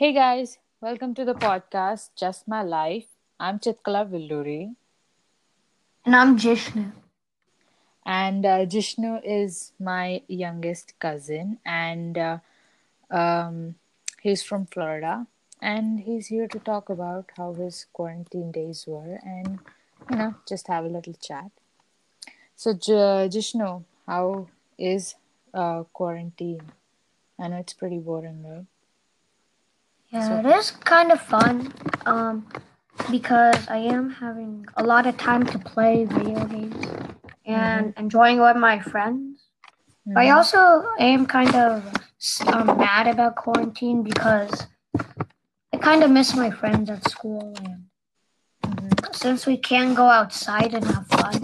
Hey guys, welcome to the podcast Just My Life. I'm Chitkala Villuri, And I'm Jishnu. and uh, Jishnu is my youngest cousin, and uh, um, he's from Florida, and he's here to talk about how his quarantine days were, and you know, just have a little chat. So, J- Jishnu, how is uh, quarantine? I know it's pretty boring, right? Yeah, So, it is kind of fun. Um, because I am having a lot of time to play video games mm-hmm, and enjoying with my friends. But I mm-hmm, also am kind of um, mad about quarantine because I kind of miss my friends at school, and mm-hmm, since we can go outside and have fun,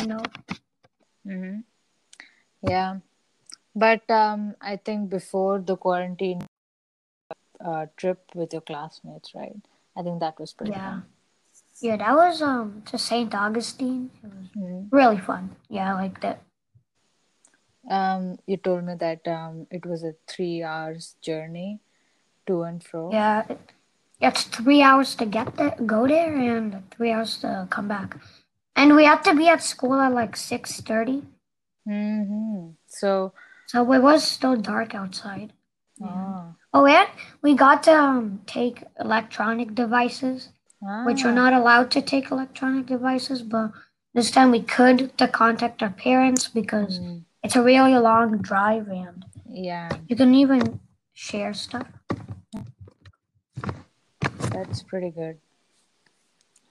you know. mm-hmm. Yeah. But um, I think before the quarantine uh, trip with your classmates, right? I think that was pretty Yeah, fun. yeah, that was um to Saint Augustine. It was Mhm. really fun. Yeah, I liked it. Um, you told me that um, it was a three hours journey to and fro. Yeah, it, it's three hours to get there, go there, and three hours to come back. And we had to be at school at like six thirty, Mm-hmm. So, so it was still dark outside. And ah, oh, and we got to um, take electronic devices, which we're ah, not allowed to take electronic devices, but this time we could to contact our parents because mm, it's a really long drive, and yeah, you can even share stuff. that's pretty good.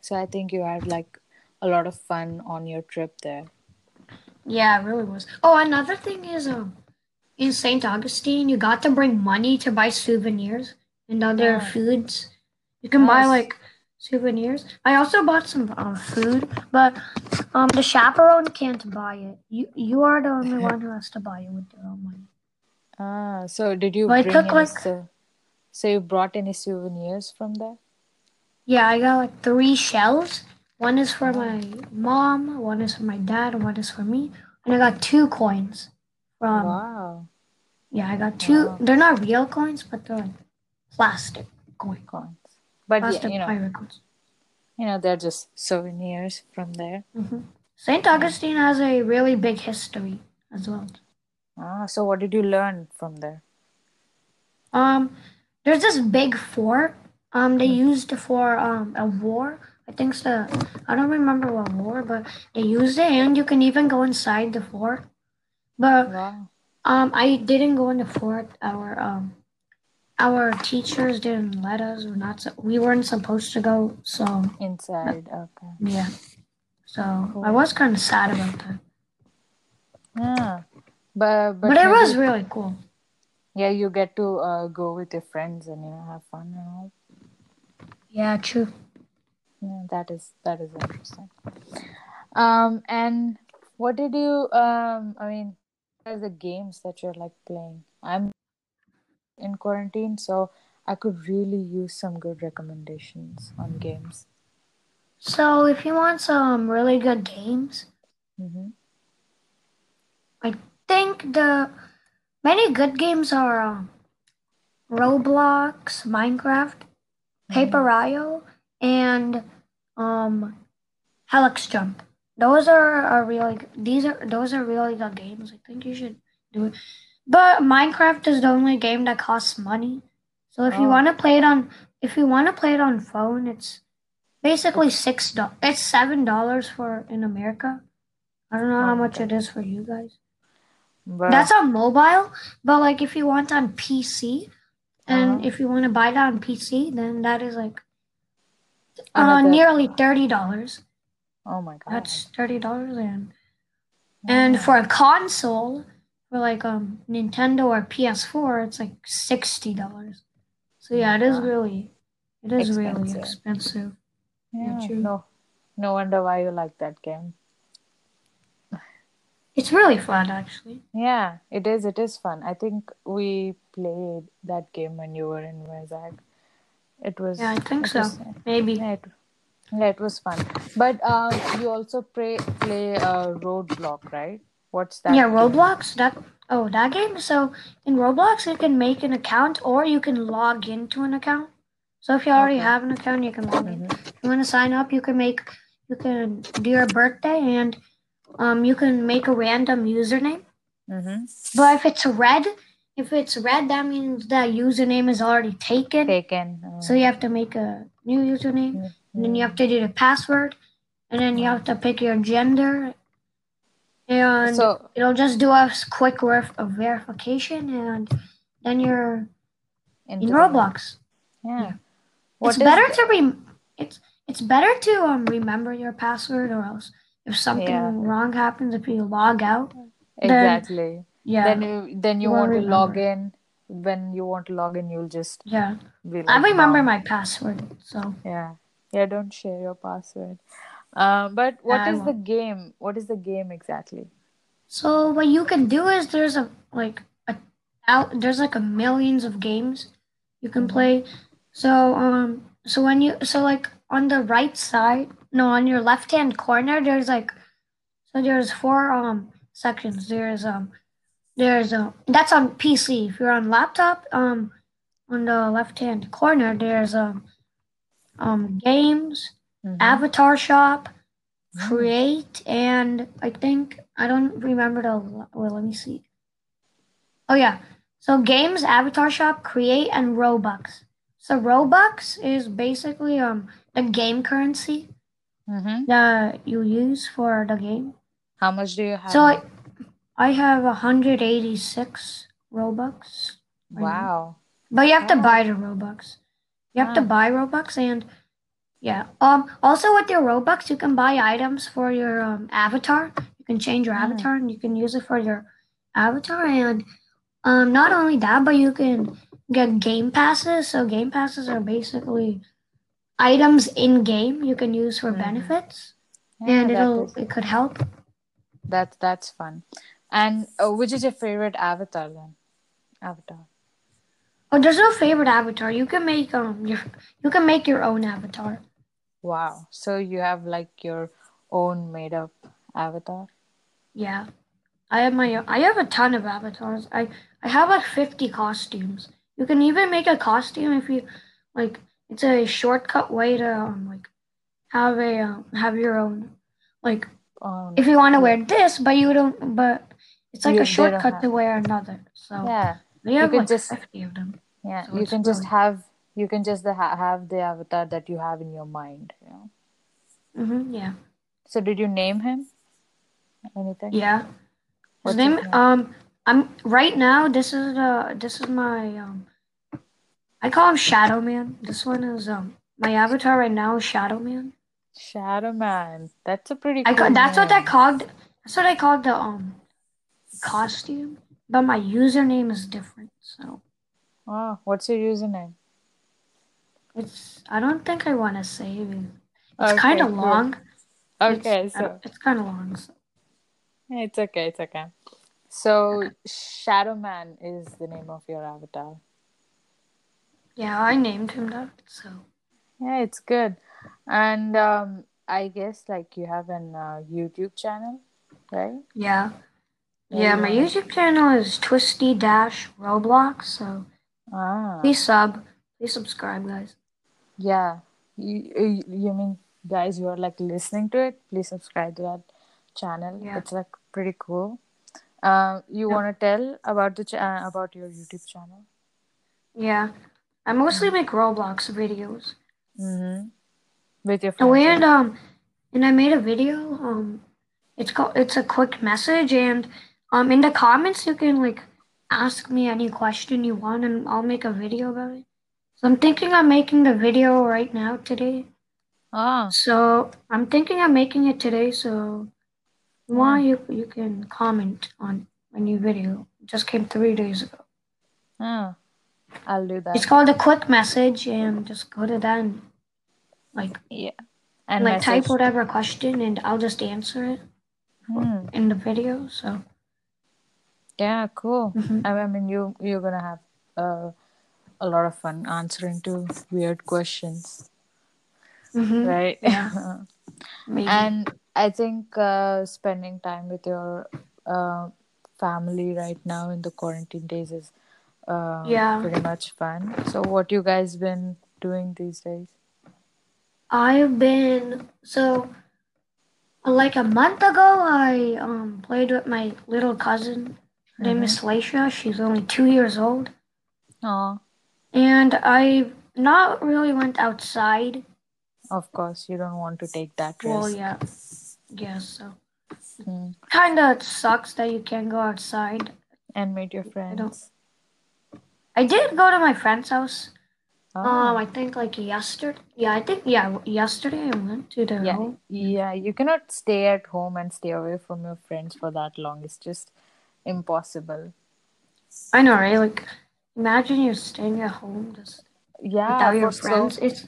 So I think you had like a lot of fun on your trip there. Yeah, it really was. Oh, another thing is um. In St. Augustine, you got to bring money to buy souvenirs and other Ah, foods. You can buy like souvenirs. I also bought some um, food, but um, the chaperone can't buy it. You you are the only one who has to buy it with your own money. Ah, so did you But bring took any like so so you brought any souvenirs from there? yeah, I got like three shells. One is for Ah, my mom, one is for my dad, and one is for me. And I got two coins from wow, yeah, I got two. wow, They're not real coins, but they're like plastic coin, coins. But yeah, you know, pirate coins. you know, they're just souvenirs from there. hmm St. Augustine has a really big history as well. Ah, so what did you learn from there? Um, there's this big fort. Um, they Mm. used for um a war. I think so. I don't remember what war, but they used it, and you can even go inside the fort. But Wow. Um, I didn't go in the fort. Our um our teachers didn't let us. We're not. We weren't supposed to go. So Inside. Okay. yeah. So I was kind of sad about that. Yeah. But But but it was maybe really cool. yeah, you get to uh, go with your friends and you know have fun and all. Yeah, true. Yeah, that is that is interesting. Um, and what did you um? I mean, are the games that you're like playing? I'm in quarantine, so I could really use some good recommendations on games. So if you want some really good games, Mm-hmm. I think the many good games are um, Roblox, Minecraft, Paper Mm-hmm. Mario, and um, Helix Jump. Those are, are really these are those are really good games. I think you should do it. But Minecraft is the only game that costs money. So if you Oh, want to play it on if you want to play it on phone, it's basically six dollars. It's seven dollars for in America. I don't know oh how much it God. for you guys. Well, That's on mobile, but like if you want on PC, and uh-huh. if you want to buy that on PC, then that is like uh nearly thirty dollars. Oh my God. That's thirty dollars, and and for a console, for like um Nintendo or PS4, it's like sixty dollars. So Oh yeah, it is really, it is really Expensive. expensive. Yeah, Yeah. No. No wonder why you like that game. It's really fun actually. Yeah, it is. It is fun. I think we played that game when you were in Vizag. It was. Yeah. I think so. Maybe. Yeah. It, yeah. It was fun. But um, you also play play uh, Roadblock, right? What's that? Yeah, game? Roblox. That oh, that game. So in Roblox, you can make an account or you can log into an account. So if you already Okay. have an account, you can log in. Mhm. If you want to sign up, you can make you can do your birthday and um you can make a random username. Mm-hmm. But if it's red, if it's red, that means that username is already taken. Taken. uh, So you have to make a new username, mhm. And then you have to do the password, and then you have to pick your gender, and So it'll just do a quick a verification, and then you're in Roblox. Yeah. Yeah. What it's better the- to rem- it's it's better to um remember your password, or else if something Yeah. wrong happens, if you log out, exactly. yeah, Then you then you You want to log in. When you want to log in, you'll just yeah. be like. I remember "Mom." my password, so Yeah. Yeah. Don't share your password. Um. But what I is the game? What is the game exactly? So what you can do is there's a like a out there's like a millions of games you can play. So um so when you so like on the right side no on your left hand corner there's like so there's four um sections. There's um there's um that's on PC. If you're on laptop um on the left hand corner there's um um games, Mhm. avatar shop, Mm. create and I think I don't remember the well let me see. Oh yeah. So games, avatar shop, create and Robux. So Robux is basically um the game currency Mm-hmm. that you use for the game. How much do you have? So I I have 186 Robux. wow. But you have to buy the Robux. You have to Ah. buy Robux and yeah. Um also with your Robux you can buy items for your um, avatar. You can change your Mm. avatar and you can use it for your avatar and um not only that but you can get game passes. So game passes are basically items in game you can use for Mhm. benefits Yeah, and it'll is- it could help. That's that's fun. And uh, which is your favorite avatar then? Avatar. Oh, there's no favorite avatar. You can make um your you can make your own avatar. Wow. So you have like your own made up avatar? Yeah. I have my I have a ton of avatars. I I have like 50 costumes. You can even make a costume if you like it's a shortcut way to um, like have a um, have your own like Um, if you want to wear this but you don't but it's like a shortcut have- to wear another. So yeah. We have could like just- 50 of them. Yeah. So you can just really- have you can just the, have the avatar that you have in your mind, you know. hmm yeah. So did you name him? Anything? Yeah. What's His name his name? um I'm right now this is uh this is my um I call him Shadow Man. This one is um my avatar right now is Shadow Man. Shadow Man. That's a pretty I ca- that's what I called that's what I called the um costume. But my username is different, so Oh, what's your username? it's I don't think I wanna say it. It's Okay, kinda cool. long. Okay, it's, so it's kinda long. So. it's okay, it's okay. So Shadow Man is the name of your avatar. Yeah, I named him that. So Yeah, it's good. And um, I guess like you have an uh, YouTube channel, right? yeah. Yeah, my YouTube channel is Twisty Dash Roblox, so Ah, please sub. Please subscribe guys. yeah. You, you you mean guys you are like listening to it? Please subscribe to that channel. Yeah. It's like pretty cool. Um, you Yeah. want to tell about the ch- uh, about your YouTube channel? Yeah. I mostly make Roblox videos. Mm-hmm. With your friends. and um, and I made a video. Um, it's called it's a quick message, and um, in the comments you can like ask me any question you want, and I'll make a video about it. So I'm thinking I'm making the video right now today. Ah, So I'm thinking I'm making it today. So if you you can comment on my new video. It just came three days ago. ah. I'll do that. It's called a quick message, and just go to that and like Yeah. And like type whatever question, and I'll just answer it Hmm. in the video. So Yeah, cool. Mhm. I mean, you you're gonna have uh, a lot of fun answering to weird questions, mhm, right? Yeah. and I think uh, spending time with your uh, family right now in the quarantine days is uh, Yeah, pretty much fun. So, what you guys been doing these days? I've been so like a month ago. I um played with my little cousin. Her name Mm-hmm. is Slacia. She's only two years old, Oh, and I not really went outside. of course, you don't want to take that risk. Well, yeah, yeah. So Mm. kind of sucks that you can't go outside. And meet your friends. I did go to my friend's house. Oh. Um, I think like yesterday. Yeah, I think yeah, yesterday I went to their yeah, home. yeah. You cannot stay at home and stay away from your friends for that long. It's just impossible. I know, right? Like, imagine you're staying at home just Yeah, without your for so- friends. It's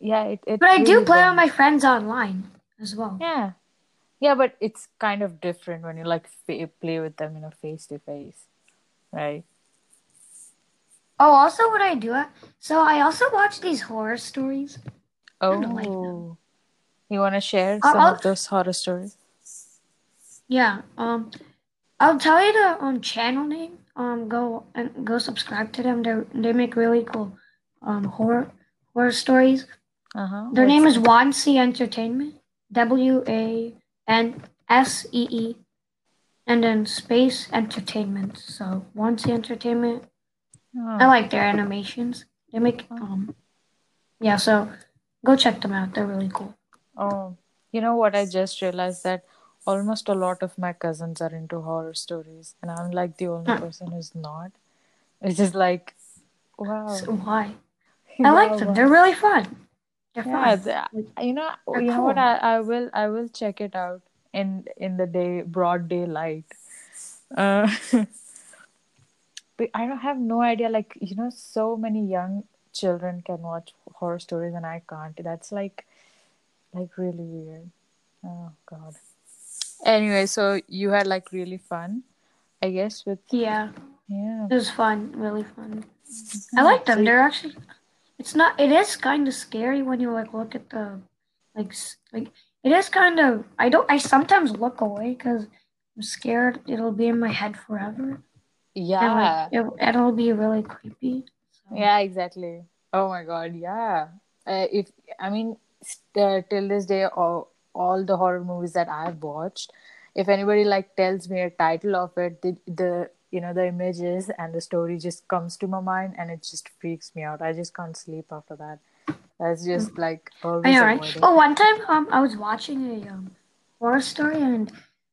yeah, it, it but I do play with my friends online as well. Yeah. Yeah, but it's kind of different when you like fa- play with them, you know, face to face, right? Oh, also what I do, so I also watch these horror stories. Oh, like you want to share some I'll- of those horror stories? Yeah. Um, I'll tell you the um channel name. Um, go and go subscribe to them. They they make really cool um horror horror stories. Uh huh. Their name is Wansee Entertainment. W A N S E E, and then Space Entertainment. So Wansee Entertainment. I like their animations. They make um, yeah. So go check them out. They're really cool. Oh, you know what? I just realized that almost a lot of my cousins are into horror stories, and I'm like the only Huh. person who's not. It's just like, wow. So why? I like them. wow. They're really fun. They're Yeah, fun. you know, They're you know what? I, I will, I will check it out in in the day, broad daylight. Uh, but I don't have no idea. Like you know, so many young children can watch horror stories, and I can't. That's like, like really weird. Oh God. Anyway, so you had like really fun, I guess. With Yeah, yeah, it was fun. Really fun. I like them. They're actually. It's not. It is kind of scary when you like look at the, like like it is kind of. I don't. I sometimes look away because I'm scared it'll be in my head forever. yeah. And like it, it'll be really creepy. So, Yeah, exactly. Oh my God, yeah. Uh, if I mean, uh, till this day, all all the horror movies that I've watched, if anybody like tells me a title of it, the the you know the images and the story just comes to my mind, and it just freaks me out. I just can't sleep after that. That's just like I always know, right? Oh, one time um, I was watching a um, horror story and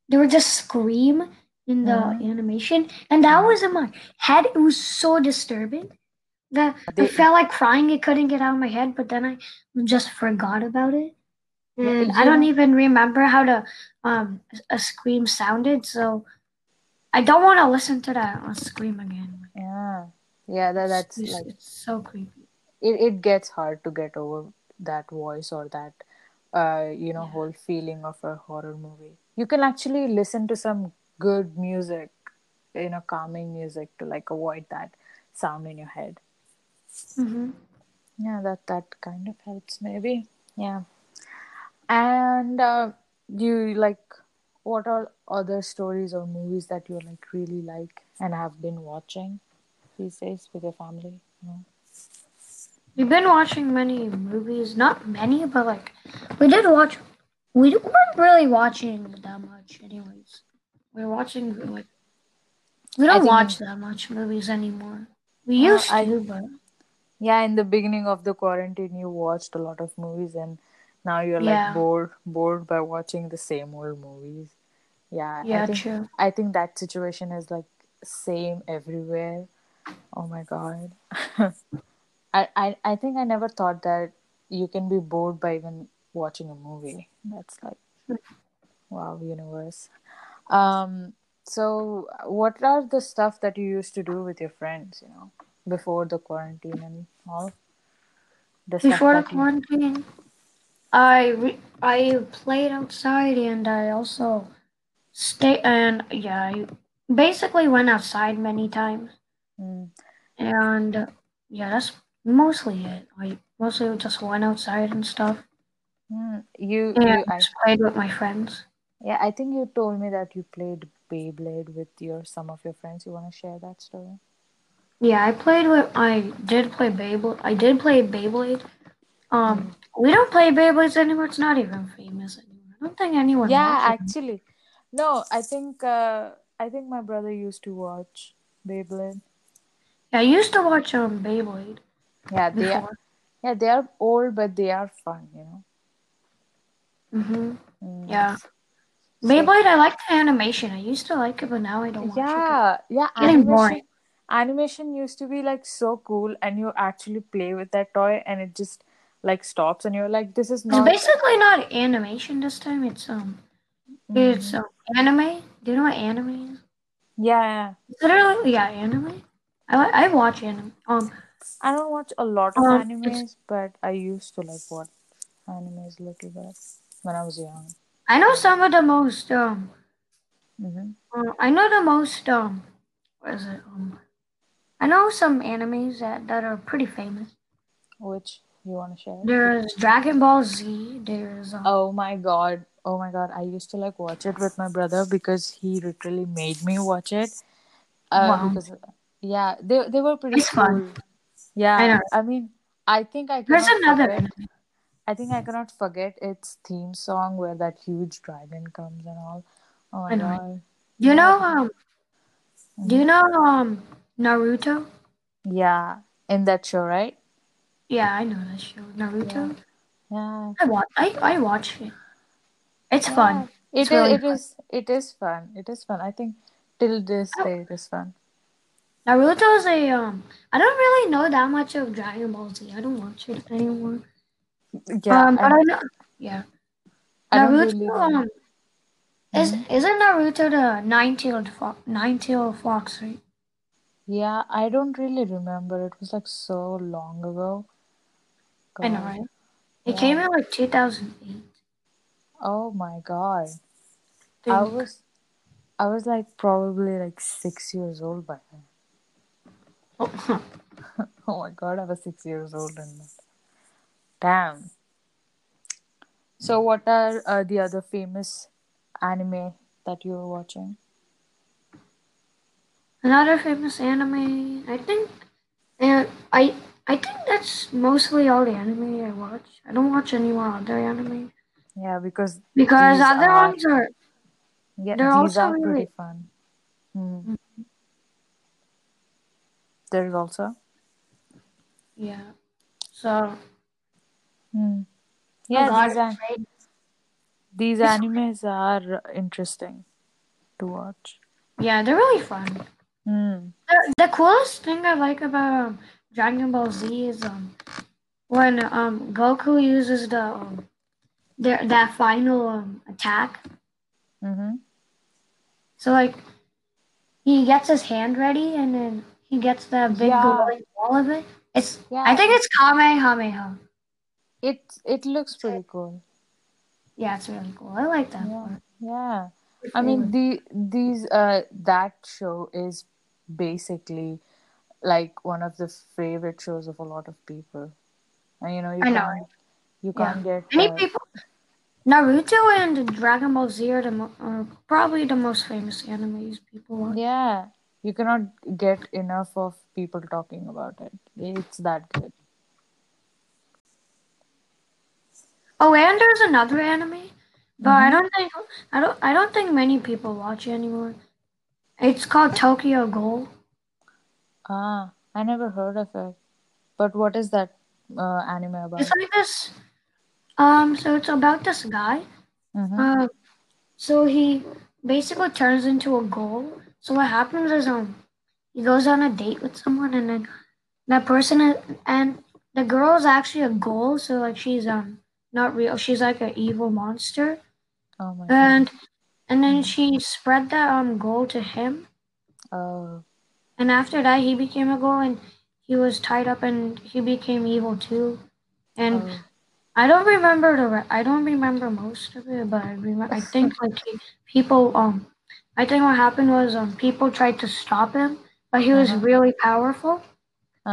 there was just scream in the Mhm. animation, and that was in my head. It was so disturbing that I felt like crying. It couldn't get out of my head, but then I just forgot about it, And I don't even remember how to um a scream sounded. So I don't want to listen to that uh, scream again. Yeah, yeah. That that's it's, like it's so creepy. it, it gets hard to get over that voice or that uh you know Yeah. whole feeling of a horror movie you can actually listen to some good music you know calming music to like avoid that sound in your head hmm yeah that that kind of helps maybe yeah and uh you like what are other stories or movies that you like really like and have been watching these days with your family you know? We've been watching many movies, not many, but like we did watch. We weren't really watching that much, anyways. We were watching like we don't watch that much movies anymore. We Uh, used I- to, but Yeah, in the beginning of the quarantine, you watched a lot of movies, and now you're like bored, bored by watching the same old movies. Yeah, yeah, I think true. I think that situation is like same everywhere. Oh my god, I, I I think I never thought that you can be bored by even watching a movie. That's like wow, universe. Um, so what are the stuff that you used to do with your friends? You know, before the quarantine and all. The Before the that you- quarantine, I re- I played outside and I also stay and yeah, I basically went outside many times. Mm. And yeah, that's mostly it. I mostly just went outside and stuff. Mm, you And you I just played with my friends. Yeah, I think you told me that you played Beyblade with your some of your friends. You want to share that story? Yeah, I played with. I did play Beyblade. I did play Beyblade. Um, we don't play Beyblades anymore. It's not even famous anymore. I don't think anyone Yeah, actually, no. I think uh, I think my brother used to watch Beyblade. Yeah, I used to watch um Beyblade Yeah, they are. Yeah, they are old, but they are fun. You know. Mhm. Mm. Yeah. So Beyblade, I like the animation. I used to like it, but now I don't watch it. yeah, yeah. Getting boring. Animation, animation used to be like so cool, and you actually play with that toy, and it just like stops, and you're like, this is not It's basically not animation this time. It's um, it's Mhm. um, anime. Do you know what anime is? Yeah, yeah. Literally, yeah, anime. I I watch anime. Um, I don't watch a lot of um, it's animes, but I used to like watch animes a little bit when I was young. I know some of the most um, hmm uh, I know the most um, what is it um, I know some animes that that are pretty famous. Which you want to share? There's Dragon Ball Z. There's um, Oh my god. Oh my god. I used to like watch it with my brother because he literally made me watch it. Uh, wow, because yeah, they they were pretty it's fun. cool. I Yeah, know. I mean, I think I There's another forget. I think I cannot forget its theme song where that huge dragon comes and all. Oh I my god. You know um? Do you hmm know um Naruto? Yeah, in that show, right? Yeah, I know that show. Naruto. Yeah. I watch. I I watch it. It's Yeah. fun. It It's is. really It fun. is. It is fun. It is fun. I think till this Oh, day it is fun. Naruto's a um. I don't really know that much of Dragon Ball Z. I don't watch it anymore. Yeah, Um, but and I know. Yeah, I Naruto. really. Um, is hmm isn't Naruto the nine-tailed fox? Nine-tailed fox, right? Yeah, I don't really remember. It was like so long ago. I know, right? It came out like 2008. Oh my God. I I was I was like probably like six years old by then. Oh, Oh my God, I was six years old and damn. So what are uh, the other famous anime that you were watching? Another famous anime. I think. And I I think that's mostly all the anime I watch. I don't watch any more other anime Yeah, because because other are ones are yeah they're these also are pretty really. fun. Hmm. There's also. Yeah. So Hmm. Yeah, these are these animes are interesting to watch. yeah, they're really fun. Hmm. The, the coolest thing I like about Dragon Ball Z is um when um Goku uses the um the, that final um attack. Mm-hmm. So like he gets his hand ready and then he gets that big Yeah, glowing ball of it. It's I think it's Kamehameha. it it looks pretty cool. Yeah, it's really cool. I like that Yeah, yeah. I mean, the these uh that show is basically like one of the favorite shows of a lot of people. And you know, you I know. can't you Yeah. can't get Many uh people Naruto and Dragon Ball Z are, the mo- are probably the most famous animes people watch. yeah, you cannot get enough of people talking about it. It's that good. Oh, and there's another anime, but I Mm-hmm. don't think I don't I don't think many people watch it anymore. It's called Tokyo Ghoul. Ah, I never heard of it. But what is that uh, anime about? It's like this. Um, so it's about this guy. Mm-hmm. Uh, so he basically turns into a ghoul. So what happens is um he goes on a date with someone, and then that person is, and the girl is actually a ghoul. So like she's um not real. She's like an evil monster, Oh my God. and and then Mm. she spread that um ghoul to him. Oh, And after that, he became a ghoul, and he was tied up, and he became evil too. And oh. I don't remember the re- I don't remember most of it, but I remember I think like people um I think what happened was um people tried to stop him, but he was Uh-huh. really powerful,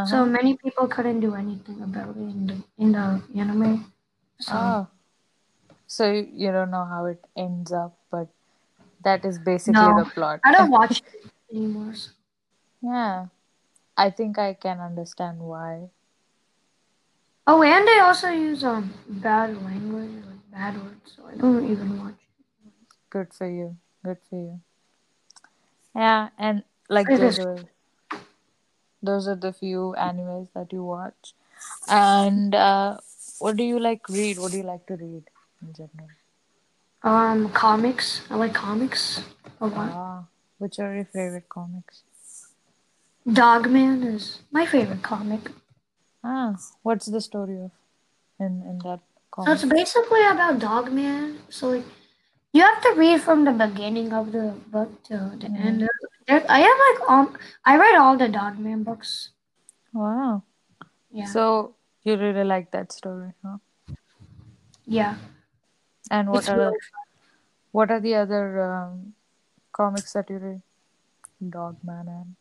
so Uh-huh. many people couldn't do anything about it in the in the anime. So Oh. So you you don't know how it ends up, but That is basically No, the plot. I don't watch it anymore. So. Yeah, I think I can understand why. Oh, and they also use um bad language, like bad words, so I don't even watch it. Good for you. Good for you. Yeah, and like those are those are the few animes that you watch. And uh, what do you like read? What do you like to read in general? Um, comics. I like comics a lot. Ah, which are your favorite comics? Dogman is my favorite comic. Ah, what's the story of in in that comic? So it's basically about Dogman. So like you have to read from the beginning of the book to the Mm-hmm. end. There, I have like um, I read all the Dogman books. Wow. Yeah, So you really like that story, huh? yeah. And what It's are really the, what are the other um, comics that you read? Dogman and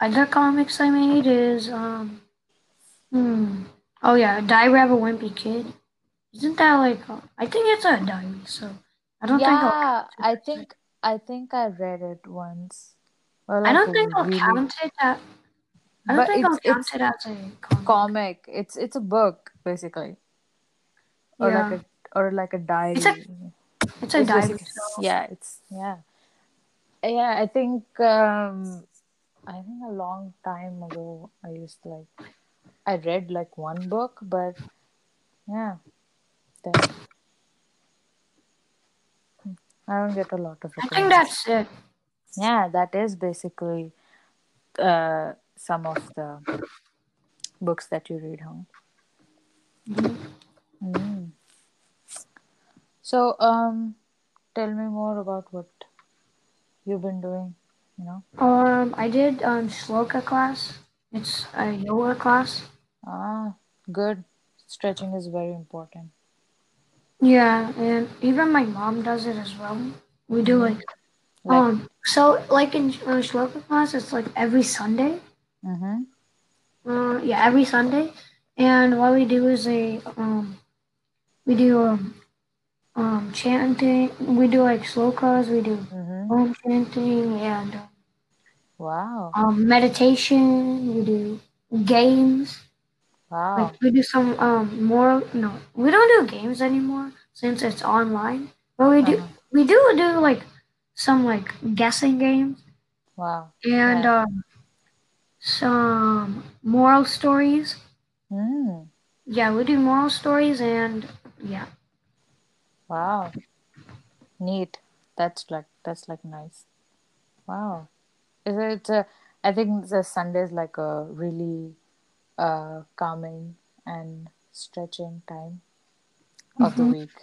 Other comics I made is um hmm oh yeah, Diary of a Wimpy Kid. Isn't that like uh, I think it's a diary, so I don't think I'll yeah, count I a, think I think I read it once, or I don't think I'll really, count it as, I don't but think it's I'll count it's it as a comic. comic. It's it's a book basically, or like a or like a it's a diary. it's a It's diary. So yeah, it's yeah, yeah. I think um, I think a long time ago I used to like I read like one book, but yeah, then I don't get a lot of I think that's it. Yeah, that is basically uh, some of the books that you read, huh? Mhm. Mm. So, um, tell me more about what you've been doing. You know, Um, I did um shloka class. It's a yoga class. ah, good. Stretching is very important. Yeah, and even my mom does it as well. We do Mm-hmm. like Like, um so like in uh, shloka class, it's like every Sunday. mm-hmm, Uh, yeah, every Sunday. And what we do is a um we do um um chanting. We do like slokas. We do mm-hmm. chanting and Wow, um meditation. We do games. Like wow. we do some um more no, we don't do games anymore since it's online. But we do Uh-huh. we do do like some like guessing games Wow. and Yeah. um some moral stories. Mm. Yeah, we do moral stories and yeah. Wow. Neat. That's like that's like nice. Wow. Is it? Uh, I think the Sunday is like a really uh calming and stretching time of the hmm week.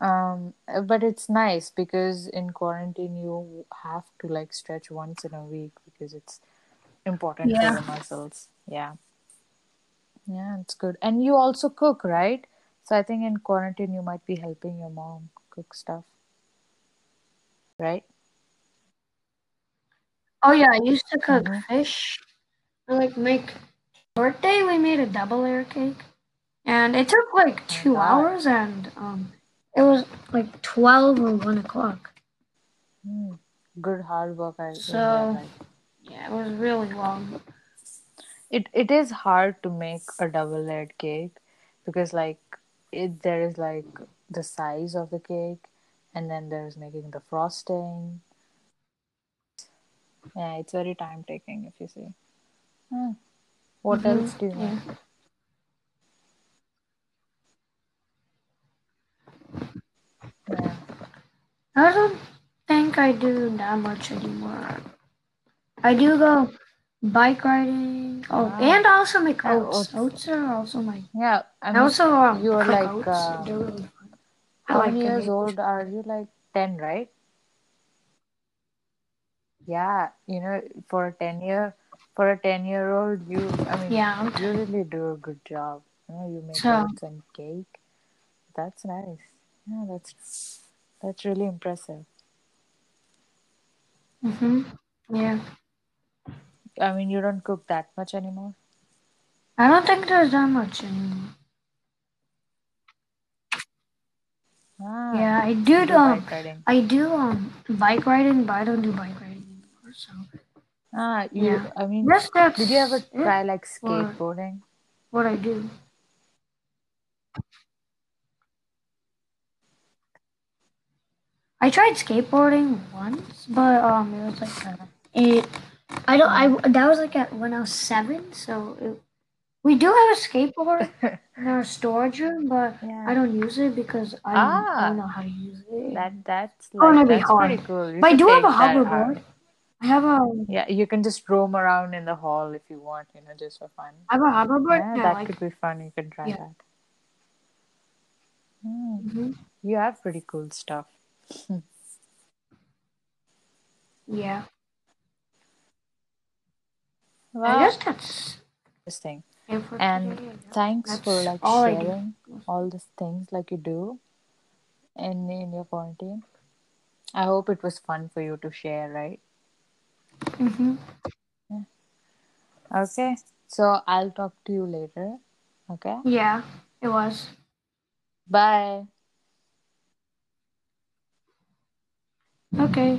Um, but it's nice because in quarantine you have to like stretch once in a week because it's important for Yeah. your muscles. Yeah. Yeah, it's good. And you also cook, right? So I think in quarantine you might be helping your mom cook stuff, right? Oh yeah, I used to cook Mm-hmm. fish. I like make birthday we made a double layer cake. And it took like two hours and um it was like twelve or one o'clock. Mm. Good hard work I, So yeah, it was really long. It it is hard to make a double layered cake because like it there is like the size of the cake and then there's making the frosting. Yeah, it's very time taking if you see. Hmm. What hmm else do you Yeah. Yeah. I don't think I do that much anymore. I do go bike riding. Oh, Ah. and I also make Yeah, oats. oats. Oats are also my. Yeah, I I mean also um, you're like oats. They're um really how like many years old are you? Like 10, right? Yeah, you know, for a 10 year for a 10 year old, you I mean, Yeah, you really do a good job. You know, you make So oats and cake. That's nice. Yeah, that's that's really impressive. hmm yeah. I mean, you don't cook that much anymore. I don't think there's that much anymore. Ah, Yeah, I do. Um, bike riding. I do um bike riding, but I don't do bike riding. So Ah, you. yeah, I mean, yes, that's did you ever try like skateboarding? what I do. I tried skateboarding once, but um, it was like Uh, it. I don't. I that was like at when I was seven. So it, we do have a skateboard in our storage room, but yeah. I don't use it because I Ah, don't know how to use it. that that's Oh, like it'd be that's pretty hard. cool. But I do have a hoverboard. I have a Yeah, you can just roam around in the hall if you want, you know, just for fun. I have a hoverboard. Yeah, Yeah, that like could be fun. You can try Yeah. that. Hmm. hmm You have pretty cool stuff. yeah. I Well, guess that's interesting. And. I thanks for like all sharing all these things like you do in in your quarantine. I hope it was fun for you to share, right? Hmm Okay. So I'll talk to you later. Okay. Yeah, it was. Bye. Okay.